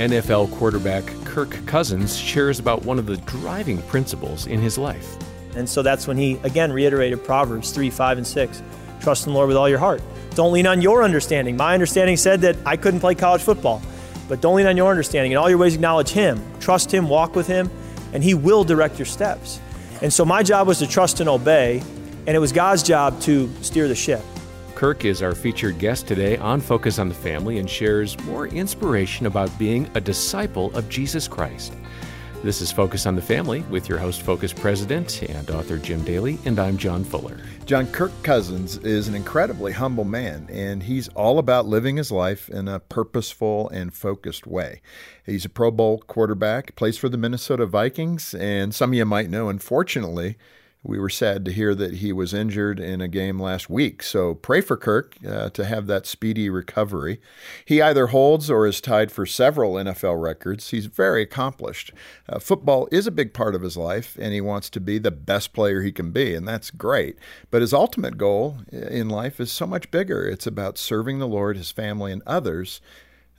NFL quarterback Kirk Cousins shares about one of the driving principles in his life. And so that's when he again reiterated Proverbs 3, 5, and 6. Trust in the Lord with all your heart. Don't lean on your understanding. My understanding said that I couldn't play college football, but don't lean on your understanding. In all your ways, acknowledge Him. Trust Him, walk with Him, and He will direct your steps. And so my job was to trust and obey, and it was God's job to steer the ship. Kirk is our featured guest today on Focus on the Family and shares more inspiration about being a disciple of Jesus Christ. This is Focus on the Family with your host, Focus President and author Jim Daly, and I'm John Fuller. John Kirk Cousins is an incredibly humble man, and he's all about living his life in a purposeful and focused way. He's a Pro Bowl quarterback, plays for the Minnesota Vikings, and some of you might know, unfortunately, we were sad to hear that he was injured in a game last week. So pray for Kirk uh, to have that speedy recovery. He either holds or is tied for several NFL records. He's very accomplished. Uh, football is a big part of his life, and he wants to be the best player he can be, and that's great. But his ultimate goal in life is so much bigger. It's about serving the Lord, his family, and others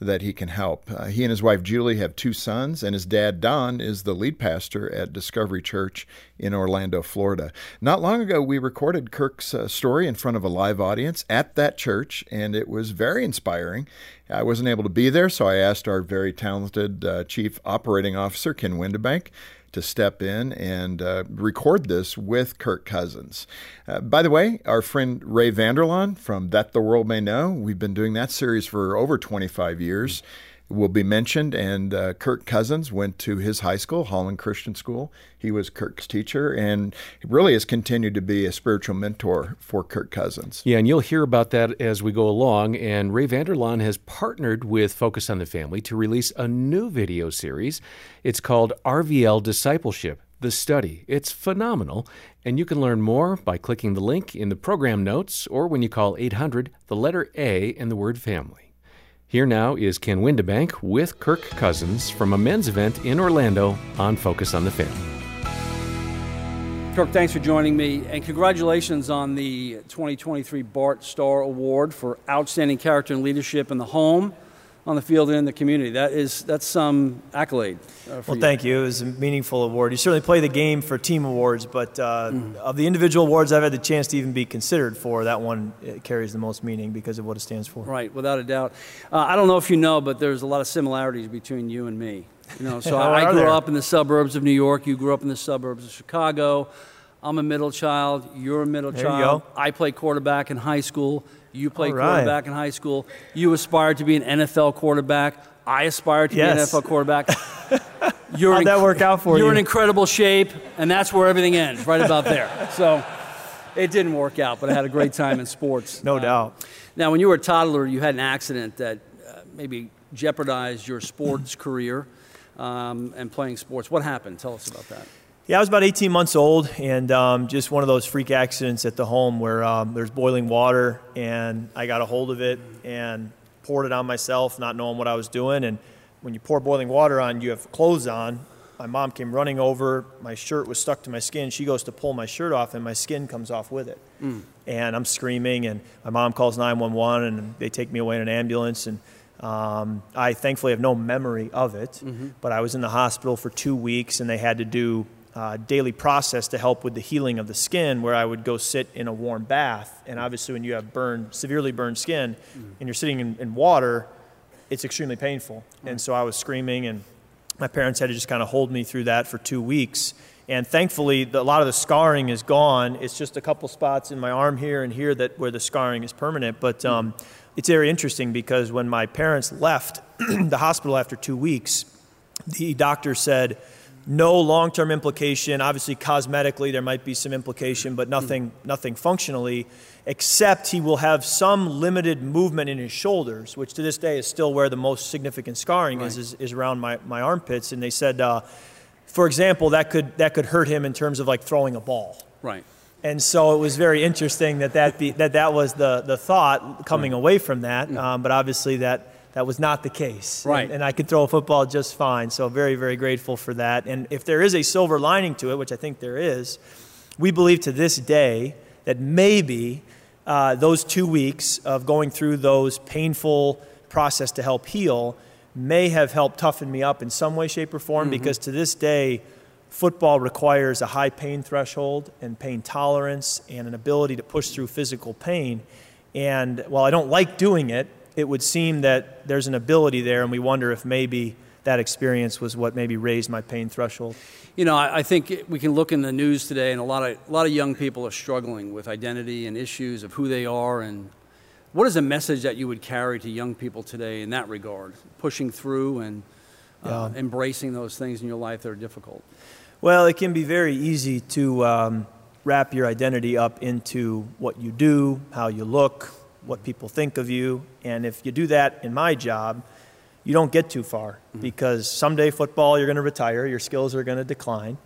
that he can help. Uh, he and his wife Julie have two sons, and his dad Don is the lead pastor at Discovery Church in Orlando, Florida. Not long ago, we recorded Kirk's uh, story in front of a live audience at that church, and it was very inspiring. I wasn't able to be there, so I asked our very talented uh, Chief Operating Officer, Ken Windebank, to step in and uh, record this with Kirk Cousins. Uh, by the way, our friend Ray Vander Laan from That the World May Know, we've been doing that series for over 25 years. Mm-hmm will be mentioned. And uh, Kirk Cousins went to his high school, Holland Christian School. He was Kirk's teacher and really has continued to be a spiritual mentor for Kirk Cousins. Yeah, and you'll hear about that as we go along. And Ray Vander Laan has partnered with Focus on the Family to release a new video series. It's called RVL Discipleship the study. It's phenomenal, and you can learn more by clicking the link in the program notes or when you call 800 the letter A and the word family. Here now is Ken Windebank with Kirk Cousins from a men's event in Orlando on Focus on the Family. Kirk, thanks for joining me, and congratulations on the 2023 Bart Starr Award for Outstanding Character and Leadership in the Home on the field and in the community. That is that's some accolade. Uh, well, you. thank you. It was a meaningful award. You certainly play the game for team awards, but uh, mm. of the individual awards I've had the chance to even be considered for, that one carries the most meaning because of what it stands for. Right, without a doubt. Uh, I don't know if you know, but there's a lot of similarities between you and me. You know, so I, I grew there? up in the suburbs of New York. You grew up in the suburbs of Chicago. I'm a middle child. You're a middle there child. I played quarterback in high school. You played right. quarterback in high school. You aspired to be an NFL quarterback. I aspired to yes. be an NFL quarterback. You're How'd inc- that work out for you're you? You're in incredible shape, and that's where everything ends, right about there. So it didn't work out, but I had a great time in sports. No uh, doubt. Now, when you were a toddler, you had an accident that uh, maybe jeopardized your sports career um, and playing sports. What happened? Tell us about that. Yeah, I was about 18 months old, and um, just one of those freak accidents at the home where um, there's boiling water, and I got a hold of it and poured it on myself, not knowing what I was doing. And when you pour boiling water on, you have clothes on. My mom came running over. My shirt was stuck to my skin. She goes to pull my shirt off, and my skin comes off with it. Mm. And I'm screaming, and my mom calls 911, and they take me away in an ambulance. And um, I thankfully have no memory of it, mm-hmm. but I was in the hospital for two weeks, and they had to do uh, daily process to help with the healing of the skin where I would go sit in a warm bath. And obviously, when you have burned, severely burned skin and you're sitting in, in water, it's extremely painful. And so I was screaming, and my parents had to just kind of hold me through that for two weeks. And thankfully, the, a lot of the scarring is gone. It's just a couple spots in my arm here and here that where the scarring is permanent. But um, it's very interesting because when my parents left the hospital after two weeks, the doctor said, no long-term implication. Obviously, cosmetically there might be some implication, but nothing, nothing functionally. Except he will have some limited movement in his shoulders, which to this day is still where the most significant scarring right. is, is, is, around my, my armpits. And they said, uh, for example, that could that could hurt him in terms of like throwing a ball. Right. And so it was very interesting that that, be, that, that was the, the thought coming right. away from that. Mm. Um, but obviously that that was not the case. Right. And, and, I could throw a football just fine. So very, very grateful for that. And if there is a silver lining to it, which I think there is, we believe to this day that maybe uh, those two weeks of going through those painful process to help heal may have helped toughen me up in some way, shape, or form mm-hmm. because to this day, football requires a high pain threshold and pain tolerance and an ability to push through physical pain. And while I don't like doing it, it would seem that there's an ability there, and we wonder if maybe that experience was what maybe raised my pain threshold. You know, I, I think we can look in the news today, and a lot of a lot of young people are struggling with identity and issues of who they are. And what is a message that you would carry to young people today in that regard, pushing through and uh, yeah. embracing those things in your life that are difficult? Well, it can be very easy to um, wrap your identity up into what you do, how you look, what people think of you. And if you do that in my job, you don't get too far mm-hmm. because someday football, you're going to retire, your skills are going to decline,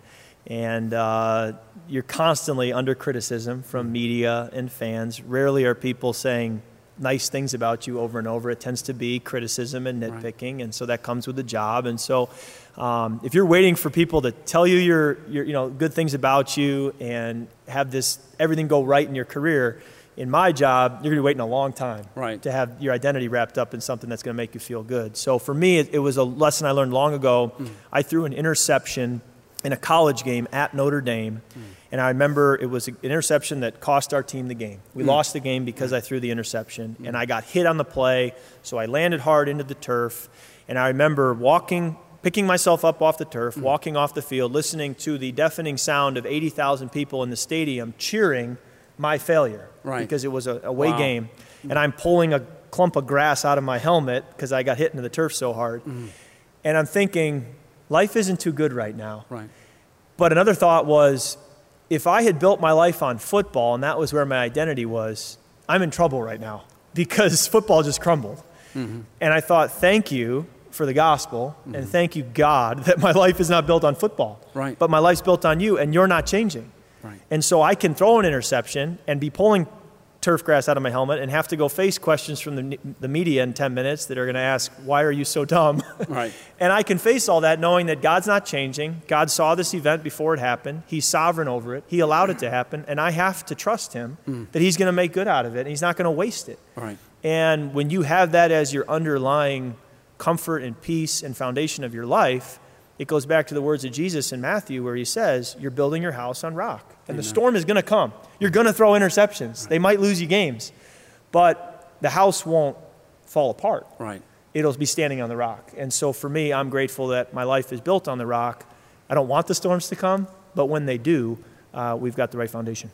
and uh, you're constantly under criticism from mm-hmm. media and fans. Rarely are people saying nice things about you over and over. It tends to be criticism and nitpicking, right. and so that comes with the job. And so, um, if you're waiting for people to tell you your, your, you know, good things about you and have this everything go right in your career, in my job, you're going to be waiting a long time right. to have your identity wrapped up in something that's going to make you feel good. So for me, it, it was a lesson I learned long ago. Mm. I threw an interception in a college game at Notre Dame. Mm. And I remember it was an interception that cost our team the game. We mm. lost the game because I threw the interception. And I got hit on the play, so I landed hard into the turf. And I remember walking, picking myself up off the turf, walking off the field, listening to the deafening sound of 80,000 people in the stadium cheering my failure right. because it was a away wow. game, and I'm pulling a clump of grass out of my helmet because I got hit into the turf so hard, mm. and I'm thinking life isn't too good right now. Right. But another thought was, if I had built my life on football and that was where my identity was, I'm in trouble right now because football just crumbled. Mm-hmm. And I thought, thank you for the gospel mm-hmm. and thank you God that my life is not built on football. Right. But my life's built on you and you're not changing. Right. And so I can throw an interception and be pulling turf grass out of my helmet and have to go face questions from the, the media in 10 minutes that are going to ask, Why are you so dumb? Right. and I can face all that knowing that God's not changing. God saw this event before it happened, He's sovereign over it, He allowed it to happen, and I have to trust Him mm. that He's going to make good out of it and He's not going to waste it. Right. And when you have that as your underlying comfort and peace and foundation of your life, it goes back to the words of Jesus in Matthew where he says, You're building your house on rock. And Amen. the storm is going to come. You're going to throw interceptions. Right. They might lose you games, but the house won't fall apart. Right. It'll be standing on the rock. And so for me, I'm grateful that my life is built on the rock. I don't want the storms to come, but when they do, uh, we've got the right foundation.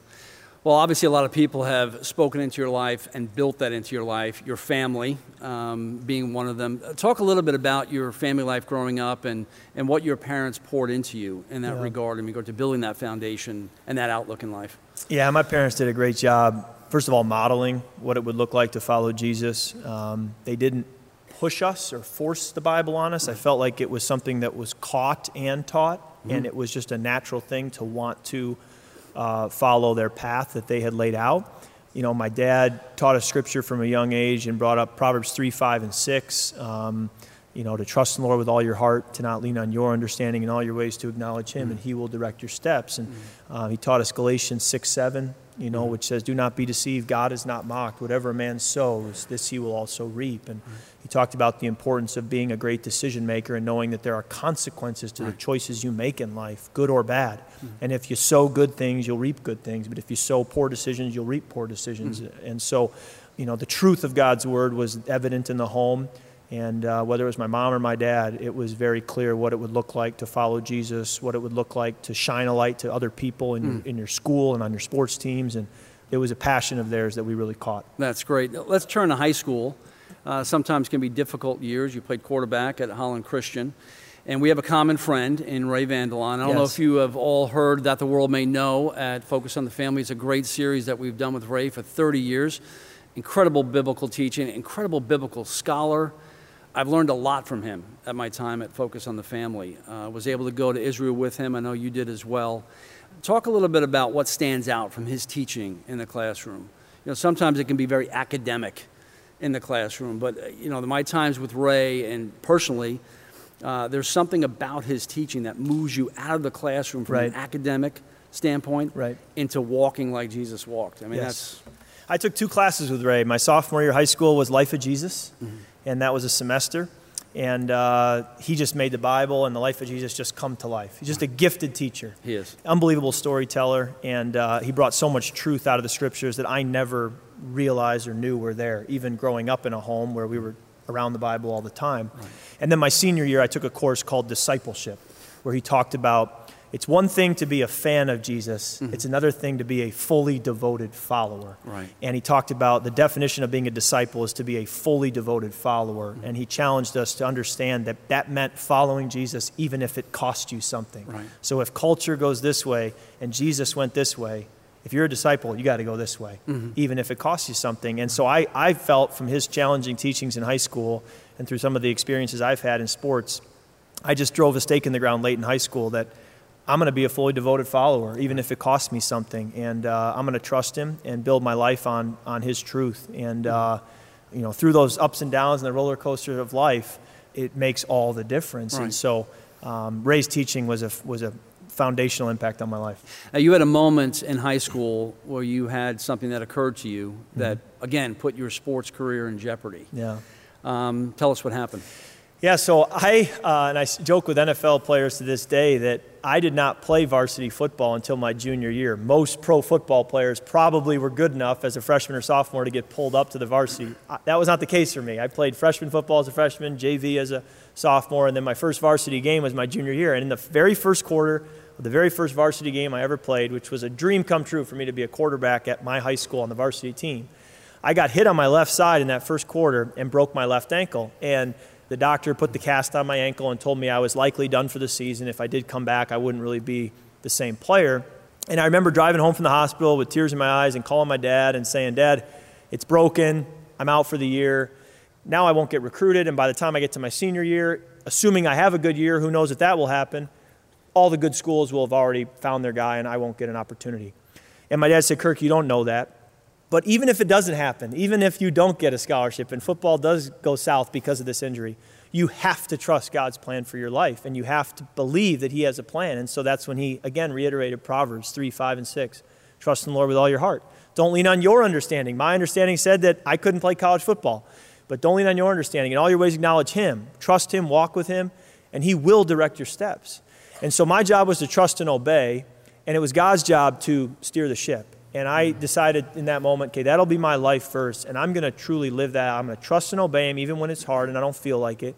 Well, obviously, a lot of people have spoken into your life and built that into your life, your family um, being one of them. Talk a little bit about your family life growing up and, and what your parents poured into you in that yeah. regard, in regard to building that foundation and that outlook in life. Yeah, my parents did a great job, first of all, modeling what it would look like to follow Jesus. Um, they didn't push us or force the Bible on us. I felt like it was something that was caught and taught, mm-hmm. and it was just a natural thing to want to uh, follow their path that they had laid out. You know, my dad taught us scripture from a young age and brought up Proverbs 3, 5, and 6. Um, you know, to trust in the Lord with all your heart, to not lean on your understanding in all your ways, to acknowledge Him, mm-hmm. and He will direct your steps. And mm-hmm. uh, He taught us Galatians 6, 7, you know, mm-hmm. which says, Do not be deceived. God is not mocked. Whatever a man sows, this he will also reap. And mm-hmm. he talked about the importance of being a great decision maker and knowing that there are consequences to right. the choices you make in life, good or bad. Mm-hmm. And if you sow good things, you'll reap good things. But if you sow poor decisions, you'll reap poor decisions. Mm-hmm. And so, you know, the truth of God's word was evident in the home. And uh, whether it was my mom or my dad, it was very clear what it would look like to follow Jesus, what it would look like to shine a light to other people in, mm. your, in your school and on your sports teams. And it was a passion of theirs that we really caught. That's great. Let's turn to high school. Uh, sometimes can be difficult years. You played quarterback at Holland Christian. And we have a common friend in Ray Vander Laan. I don't yes. know if you have all heard That the World May Know at Focus on the Family. It's a great series that we've done with Ray for 30 years. Incredible biblical teaching, incredible biblical scholar I've learned a lot from him at my time at Focus on the Family. I uh, was able to go to Israel with him. I know you did as well. Talk a little bit about what stands out from his teaching in the classroom. You know, sometimes it can be very academic in the classroom, but uh, you know, my times with Ray and personally, uh, there's something about his teaching that moves you out of the classroom from right. an academic standpoint right. into walking like Jesus walked. I mean, yes. that's. I took two classes with Ray. My sophomore year of high school was Life of Jesus. Mm-hmm and that was a semester. And uh, he just made the Bible and the life of Jesus just come to life. He's just a gifted teacher. He is. Unbelievable storyteller. And uh, he brought so much truth out of the scriptures that I never realized or knew were there, even growing up in a home where we were around the Bible all the time. Right. And then my senior year, I took a course called Discipleship, where he talked about it's one thing to be a fan of Jesus, mm-hmm. it's another thing to be a fully devoted follower. Right. And he talked about the definition of being a disciple is to be a fully devoted follower. Mm-hmm. And he challenged us to understand that that meant following Jesus even if it cost you something. Right. So if culture goes this way and Jesus went this way, if you're a disciple, you got to go this way, mm-hmm. even if it costs you something. And so I, I felt from his challenging teachings in high school and through some of the experiences I've had in sports, I just drove a stake in the ground late in high school that I'm going to be a fully devoted follower, even if it costs me something. And uh, I'm going to trust him and build my life on, on his truth. And, uh, you know, through those ups and downs and the roller coaster of life, it makes all the difference. Right. And so um, Ray's teaching was a, was a foundational impact on my life. Now, you had a moment in high school where you had something that occurred to you that, mm-hmm. again, put your sports career in jeopardy. Yeah. Um, tell us what happened. Yeah, so I, uh, and I joke with NFL players to this day that I did not play varsity football until my junior year. Most pro football players probably were good enough as a freshman or sophomore to get pulled up to the varsity. That was not the case for me. I played freshman football as a freshman, JV as a sophomore, and then my first varsity game was my junior year. And in the very first quarter of the very first varsity game I ever played, which was a dream come true for me to be a quarterback at my high school on the varsity team, I got hit on my left side in that first quarter and broke my left ankle. And the doctor put the cast on my ankle and told me I was likely done for the season. If I did come back, I wouldn't really be the same player. And I remember driving home from the hospital with tears in my eyes and calling my dad and saying, Dad, it's broken. I'm out for the year. Now I won't get recruited. And by the time I get to my senior year, assuming I have a good year, who knows if that will happen, all the good schools will have already found their guy and I won't get an opportunity. And my dad said, Kirk, you don't know that. But even if it doesn't happen, even if you don't get a scholarship and football does go south because of this injury, you have to trust God's plan for your life and you have to believe that He has a plan. And so that's when He, again, reiterated Proverbs 3, 5, and 6. Trust in the Lord with all your heart. Don't lean on your understanding. My understanding said that I couldn't play college football, but don't lean on your understanding. In all your ways, acknowledge Him. Trust Him, walk with Him, and He will direct your steps. And so my job was to trust and obey, and it was God's job to steer the ship. And I decided in that moment, okay, that'll be my life first. And I'm going to truly live that. I'm going to trust and obey him even when it's hard and I don't feel like it.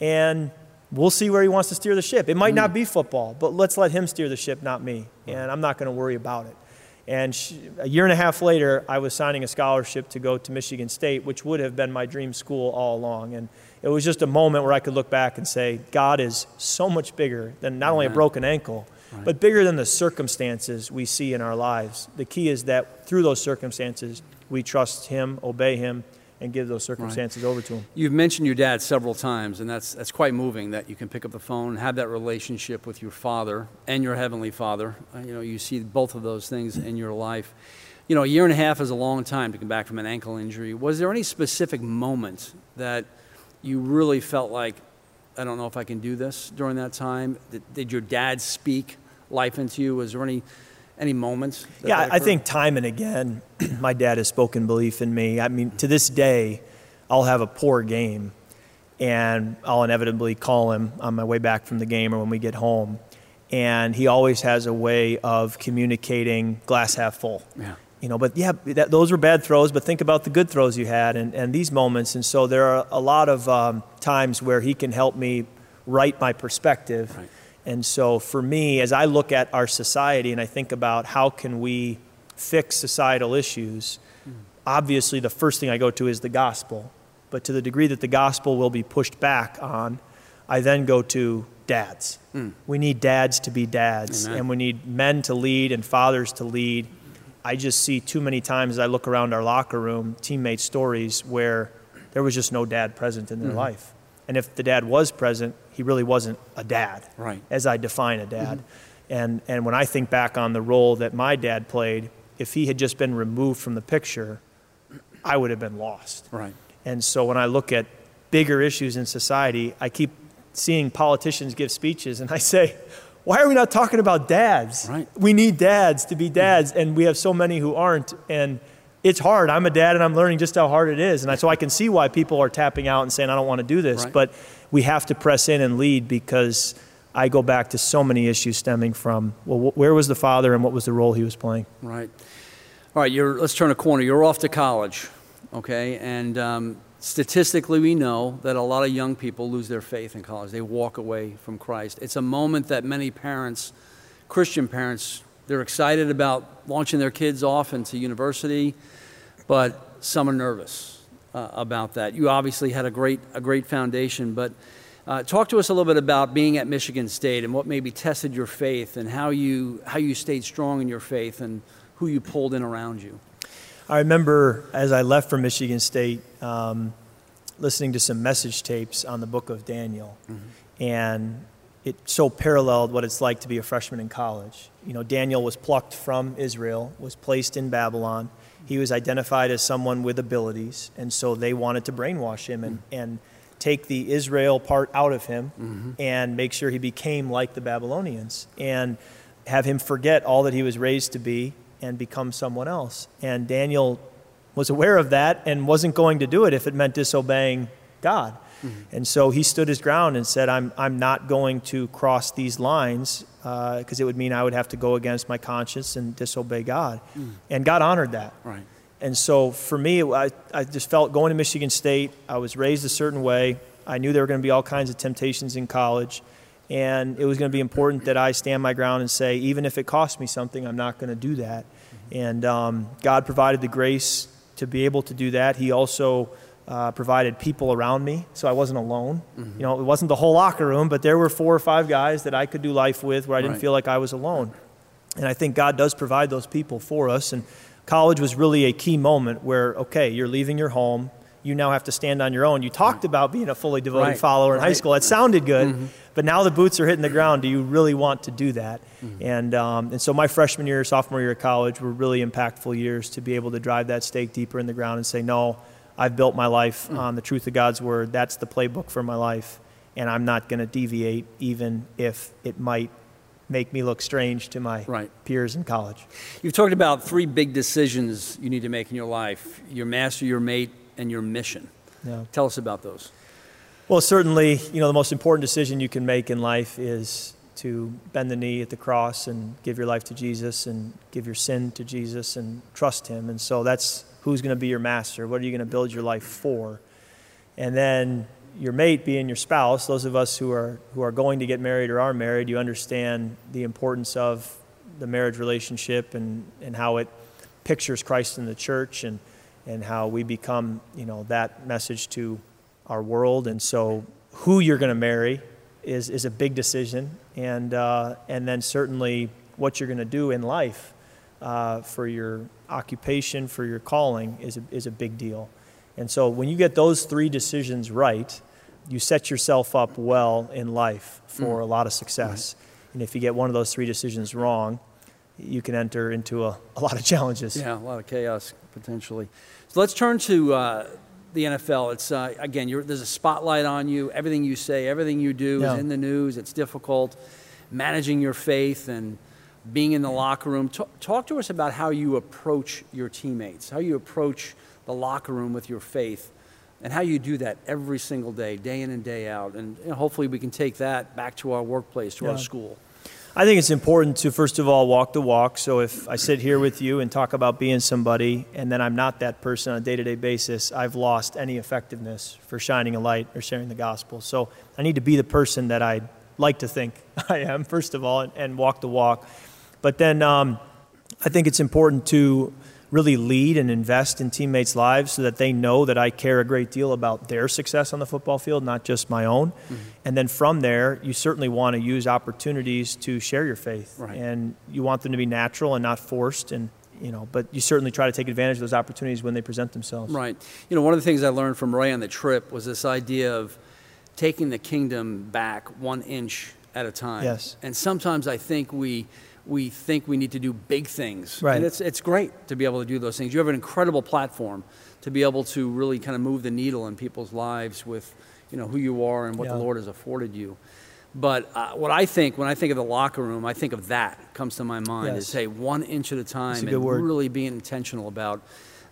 And we'll see where he wants to steer the ship. It might not be football, but let's let him steer the ship, not me. And I'm not going to worry about it. And a year and a half later, I was signing a scholarship to go to Michigan State, which would have been my dream school all along. And it was just a moment where I could look back and say, God is so much bigger than not only a broken ankle, right. but bigger than the circumstances we see in our lives. The key is that through those circumstances, we trust Him, obey Him, and give those circumstances right. over to Him. You've mentioned your dad several times, and that's, that's quite moving that you can pick up the phone and have that relationship with your father and your heavenly father. Uh, you know, you see both of those things in your life. You know, a year and a half is a long time to come back from an ankle injury. Was there any specific moment that you really felt like, I don't know if I can do this during that time? Did, did your dad speak life into you? Was there any any moments? yeah, I think time and again, my dad has spoken belief in me. I mean, to this day, I'll have a poor game, and I'll inevitably call him on my way back from the game or when we get home, and he always has a way of communicating glass half full. Yeah. You know, but yeah, that, those were bad throws. But think about the good throws you had, and, and these moments. And so there are a lot of um, times where he can help me right my perspective. Right and so for me, as I look at our society and I think about how can we fix societal issues, mm. obviously the first thing I go to is the gospel. But to the degree that the gospel will be pushed back on, I then go to dads. Mm. We need dads to be dads, Amen. and we need men to lead and fathers to lead. I just see too many times as I look around our locker room, teammate stories where there was just no dad present in their mm. life. And if the dad was present, he really wasn't a dad, right. as I define a dad. Mm-hmm. And, and when I think back on the role that my dad played, if he had just been removed from the picture, I would have been lost. Right. And so when I look at bigger issues in society, I keep seeing politicians give speeches, and I say, why are we not talking about dads? Right. We need dads to be dads, and we have so many who aren't. And it's hard. I'm a dad and I'm learning just how hard it is. And so I can see why people are tapping out and saying, I don't want to do this. Right. But we have to press in and lead because I go back to so many issues stemming from, well, wh- where was the father and what was the role he was playing? Right. All right, you're, let's turn a corner. You're off to college, okay? And um, statistically, we know that a lot of young people lose their faith in college. They walk away from Christ. It's a moment that many parents, Christian parents, they're excited about launching their kids off into university, but some are nervous uh, about that. You obviously had a great, a great foundation, but uh, talk to us a little bit about being at Michigan State and what maybe tested your faith and how you, how you stayed strong in your faith and who you pulled in around you. I remember as I left from Michigan State, um, listening to some message tapes on the book of Daniel. Mm-hmm. And it so paralleled what it's like to be a freshman in college. You know, Daniel was plucked from Israel, was placed in Babylon. He was identified as someone with abilities, and so they wanted to brainwash him and, mm-hmm. and take the Israel part out of him mm-hmm. and make sure he became like the Babylonians and have him forget all that he was raised to be and become someone else. And Daniel was aware of that and wasn't going to do it if it meant disobeying God. Mm-hmm. And so he stood his ground and said, I'm, I'm not going to cross these lines uh, because it would mean I would have to go against my conscience and disobey God. Mm. And God honored that. Right. And so for me, I, I just felt going to Michigan State, I was raised a certain way. I knew there were going to be all kinds of temptations in college. And it was going to be important that I stand my ground and say, even if it costs me something, I'm not going to do that. And um, God provided the grace to be able to do that. He also uh, provided people around me, so I wasn't alone. You know, it wasn't the whole locker room, but there were four or five guys that I could do life with where I didn't Right. feel like I was alone. And I think God does provide those people for us. And college was really a key moment where, okay, you're leaving your home. You now have to stand on your own. You talked about being a fully devoted Right, follower in high school. That sounded good. But now the boots are hitting the ground. Do you really want to do that? And, um, and so my freshman year, sophomore year of college were really impactful years to be able to drive that stake deeper in the ground and say, no, I've built my life on the truth of God's word. That's the playbook for my life. And I'm not going to deviate, even if it might make me look strange to my Right. peers in college. You've talked about three big decisions you need to make in your life your master, your mate, and your mission. Yeah. Tell us about those. Well, certainly, you know, the most important decision you can make in life is to bend the knee at the cross and give your life to Jesus and give your sin to Jesus and trust Him. And so that's who's going to be your master. What are you going to build your life for? And then your mate being your spouse, those of us who are, who are going to get married or are married, you understand the importance of the marriage relationship and, and how it pictures Christ in the church and, and how we become, you know, that message to our world. And so who you're going to marry is, is a big decision. And, uh, and then certainly what you're going to do in life uh, for your occupation, for your calling is a, is a big deal. And so when you get those three decisions right, you set yourself up well in life for a lot of success. And if you get one of those three decisions wrong, you can enter into a, a lot of challenges. Yeah, a lot of chaos potentially. So let's turn to uh, the NFL. It's uh, again, you're, there's a spotlight on you. Everything you say, everything you do Yeah. is in the news. It's difficult managing your faith and being in the locker room. Ta- talk to us about how you approach your teammates, how you approach the locker room with your faith, and how you do that every single day, day in and day out. And you know, hopefully, we can take that back to our workplace, to our school. I think it's important to, first of all, walk the walk. So if I sit here with you and talk about being somebody and then I'm not that person on a day to day basis, I've lost any effectiveness for shining a light or sharing the gospel. So I need to be the person that I like to think I am, first of all, and, and walk the walk. But then um, I think it's important to really lead and invest in teammates' lives so that they know that I care a great deal about their success on the football field, not just my own. Mm-hmm. And then from there, you certainly want to use opportunities to share your faith. Right. And you want them to be natural and not forced and you know, but you certainly try to take advantage of those opportunities when they present themselves. Right. You know, one of the things I learned from Ray on the trip was this idea of taking the kingdom back one inch at a time. Yes. And sometimes I think we we think we need to do big things. Right. And it's it's great to be able to do those things. You have an incredible platform to be able to really kind of move the needle in people's lives with, you know, who you are and what the Lord has afforded you. But uh, what I think when I think of the locker room, I think of that comes to my mind Yes. is hey, one inch at a time a and word. really being intentional about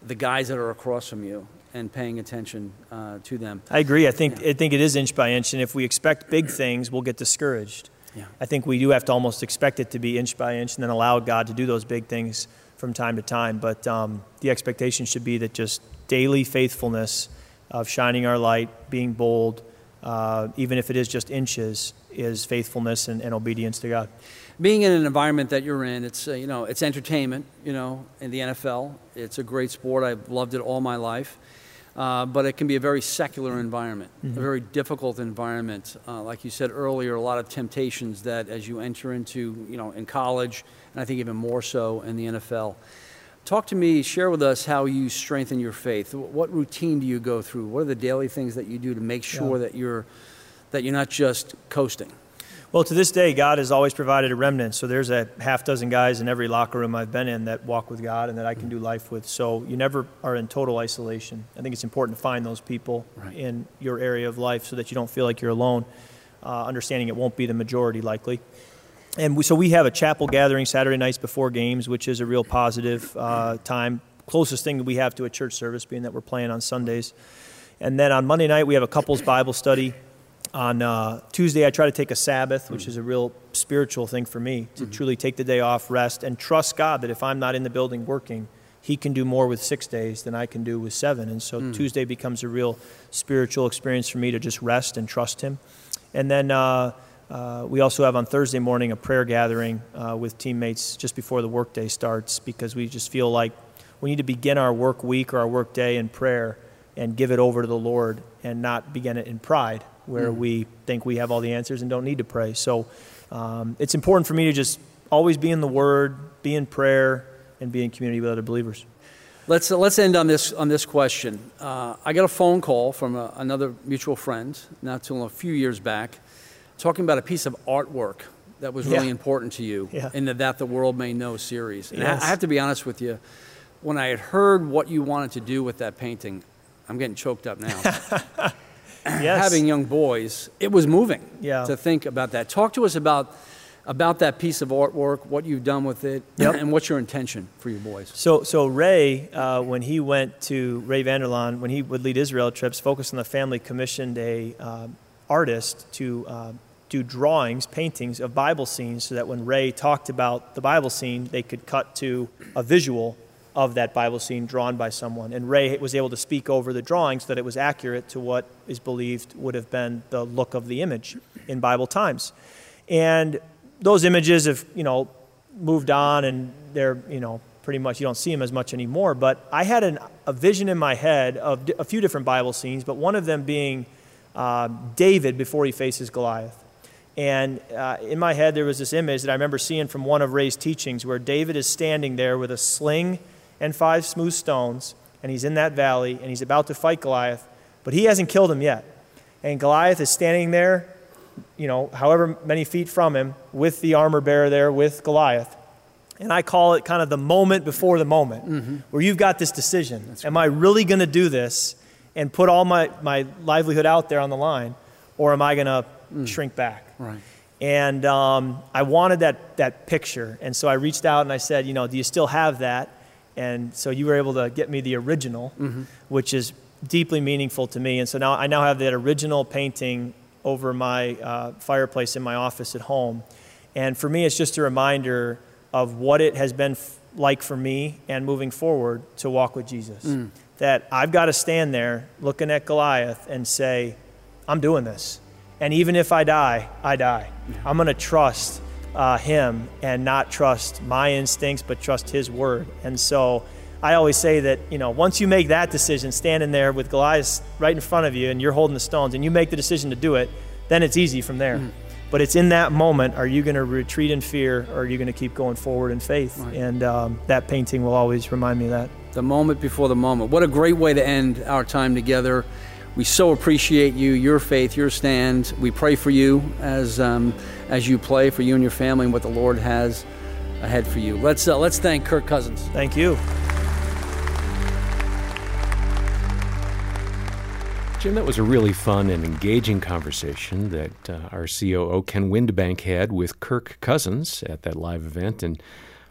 the guys that are across from you and paying attention uh, to them. I agree. I think yeah. I think it is inch by inch, and if we expect big things, we'll get discouraged. Yeah. I think we do have to almost expect it to be inch by inch, and then allow God to do those big things from time to time. But um, the expectation should be that just daily faithfulness of shining our light, being bold, uh, even if it is just inches, is faithfulness and, and, obedience to God. Being in an environment that you're in, it's uh, you know it's entertainment. You know, in the NFL, it's a great sport. I've loved it all my life. Uh, but it can be a very secular environment, mm-hmm. a very difficult environment. Uh, like you said earlier, a lot of temptations that as you enter into, you know, in college, and I think even more so in the NFL. Talk to me, share with us how you strengthen your faith. What routine do you go through? What are the daily things that you do to make sure yeah. that you're that you're not just coasting? Well, to this day, God has always provided a remnant. So there's a half dozen guys in every locker room I've been in that walk with God and that I can do life with. So you never are in total isolation. I think it's important to find those people right. in your area of life so that you don't feel like you're alone, uh, understanding it won't be the majority likely. And we, so we have a chapel gathering Saturday nights before games, which is a real positive uh, time. Closest thing that we have to a church service, being that we're playing on Sundays. And then on Monday night, we have a couples Bible study on uh, Tuesday, I try to take a Sabbath, which is a real spiritual thing for me to mm-hmm. truly take the day off, rest, and trust God that if I'm not in the building working, He can do more with six days than I can do with seven. And so mm. Tuesday becomes a real spiritual experience for me to just rest and trust Him. And then uh, uh, we also have on Thursday morning a prayer gathering uh, with teammates just before the workday starts because we just feel like we need to begin our work week or our work day in prayer and give it over to the Lord and not begin it in pride where mm. we think we have all the answers and don't need to pray. So um, it's important for me to just always be in the Word, be in prayer, and be in community with other believers. Let's, uh, let's end on this, on this question. Uh, I got a phone call from a, another mutual friend not too long, a few years back, talking about a piece of artwork that was really yeah. important to you yeah. in the That the World May Know series. And yes. I, I have to be honest with you, when I had heard what you wanted to do with that painting, I'm getting choked up now. yes. having young boys, it was moving yeah. to think about that. Talk to us about about that piece of artwork, what you've done with it, yep. and what's your intention for your boys. So, so Ray, uh, when he went to Ray Vander Laan, when he would lead Israel trips, Focus on the Family, commissioned a uh, artist to uh, do drawings, paintings of Bible scenes, so that when Ray talked about the Bible scene, they could cut to a visual of that Bible scene drawn by someone. And Ray was able to speak over the drawing so that it was accurate to what is believed would have been the look of the image in Bible times. And those images have, you know, moved on and they're, you know, pretty much you don't see them as much anymore. But I had an, a vision in my head of a few different Bible scenes, but one of them being uh, David before he faces Goliath. And uh, in my head, there was this image that I remember seeing from one of Ray's teachings where David is standing there with a sling and five smooth stones, and he's in that valley, and he's about to fight Goliath, but he hasn't killed him yet. And Goliath is standing there, you know, however many feet from him, with the armor bearer there with Goliath. And I call it kind of the moment before the moment, mm-hmm. where you've got this decision. Am. I really going to do this and put all my, my livelihood out there on the line, or am I going to mm. shrink back? Right. And um, I wanted that, that picture. And so I reached out and I said, you know, do you still have that? And so you were able to get me the original, mm-hmm. which is deeply meaningful to me. And so now I now have that original painting over my uh, fireplace in my office at home. And for me, it's just a reminder of what it has been f- like for me and moving forward to walk with Jesus. Mm. That I've got to stand there looking at Goliath and say, I'm doing this. And even if I die, I die. Yeah. I'm going to trust uh, Him and not trust my instincts, but trust His word. And so I always say that, you know, once you make that decision, standing there with Goliath right in front of you and you're holding the stones and you make the decision to do it, then it's easy from there. Mm. But it's in that moment are you going to retreat in fear or are you going to keep going forward in faith? Right. And um, that painting will always remind me of that. The moment before the moment. What a great way to end our time together. We so appreciate you, your faith, your stand. We pray for you as um, as you play for you and your family and what the Lord has ahead for you. Let's uh, let's thank Kirk Cousins. Thank you. Jim, that was a really fun and engaging conversation that uh, our COO Ken Windebank had with Kirk Cousins at that live event and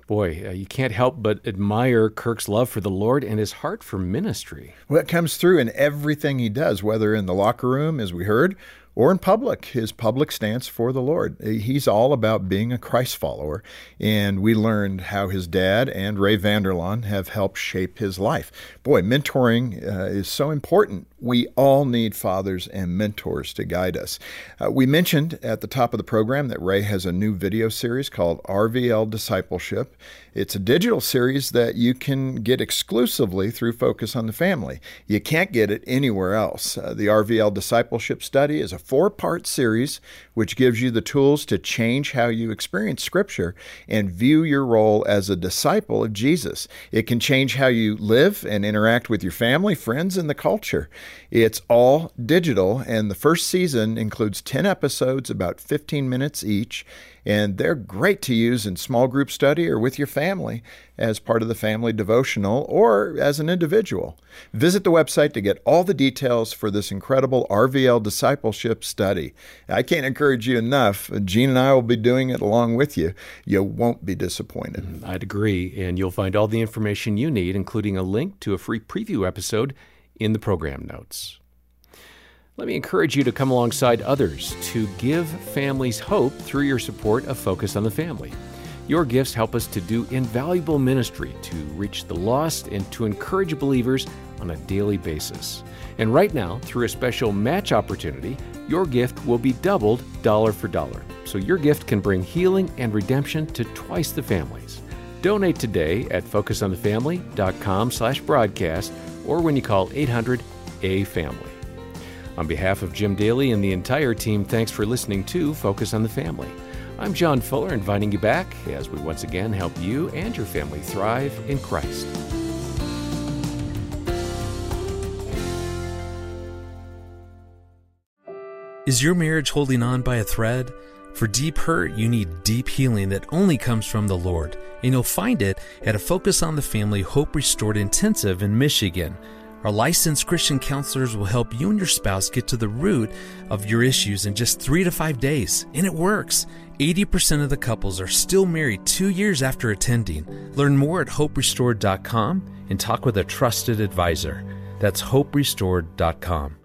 Boy, uh, you can't help but admire Kirk's love for the Lord and his heart for ministry. Well, it comes through in everything he does, whether in the locker room, as we heard, or in public, his public stance for the Lord. He's all about being a Christ follower. And we learned how his dad and Ray Vander Laan have helped shape his life. Boy, mentoring uh, is so important. We all need fathers and mentors to guide us. Uh, we mentioned at the top of the program that Ray has a new video series called RVL Discipleship. It's a digital series that you can get exclusively through Focus on the Family. You can't get it anywhere else. Uh, the RVL Discipleship Study is a four part series which gives you the tools to change how you experience Scripture and view your role as a disciple of Jesus. It can change how you live and interact with your family, friends, and the culture. It's all digital, and the first season includes 10 episodes, about 15 minutes each, and they're great to use in small group study or with your family as part of the family devotional or as an individual. Visit the website to get all the details for this incredible RVL discipleship study. I can't encourage you enough. Jean and I will be doing it along with you. You won't be disappointed. Mm, I'd agree, and you'll find all the information you need, including a link to a free preview episode in the program notes. Let me encourage you to come alongside others to give families hope through your support of Focus on the Family. Your gifts help us to do invaluable ministry to reach the lost and to encourage believers on a daily basis. And right now, through a special match opportunity, your gift will be doubled dollar for dollar. So your gift can bring healing and redemption to twice the families. Donate today at focusonthefamily.com slash broadcast or when you call 800 A Family. On behalf of Jim Daly and the entire team, thanks for listening to Focus on the Family. I'm John Fuller, inviting you back as we once again help you and your family thrive in Christ. Is your marriage holding on by a thread? For deep hurt, you need deep healing that only comes from the Lord, and you'll find it at a Focus on the Family Hope Restored Intensive in Michigan. Our licensed Christian counselors will help you and your spouse get to the root of your issues in just three to five days, and it works. 80% of the couples are still married two years after attending. Learn more at hoperestored.com and talk with a trusted advisor. That's hoperestored.com.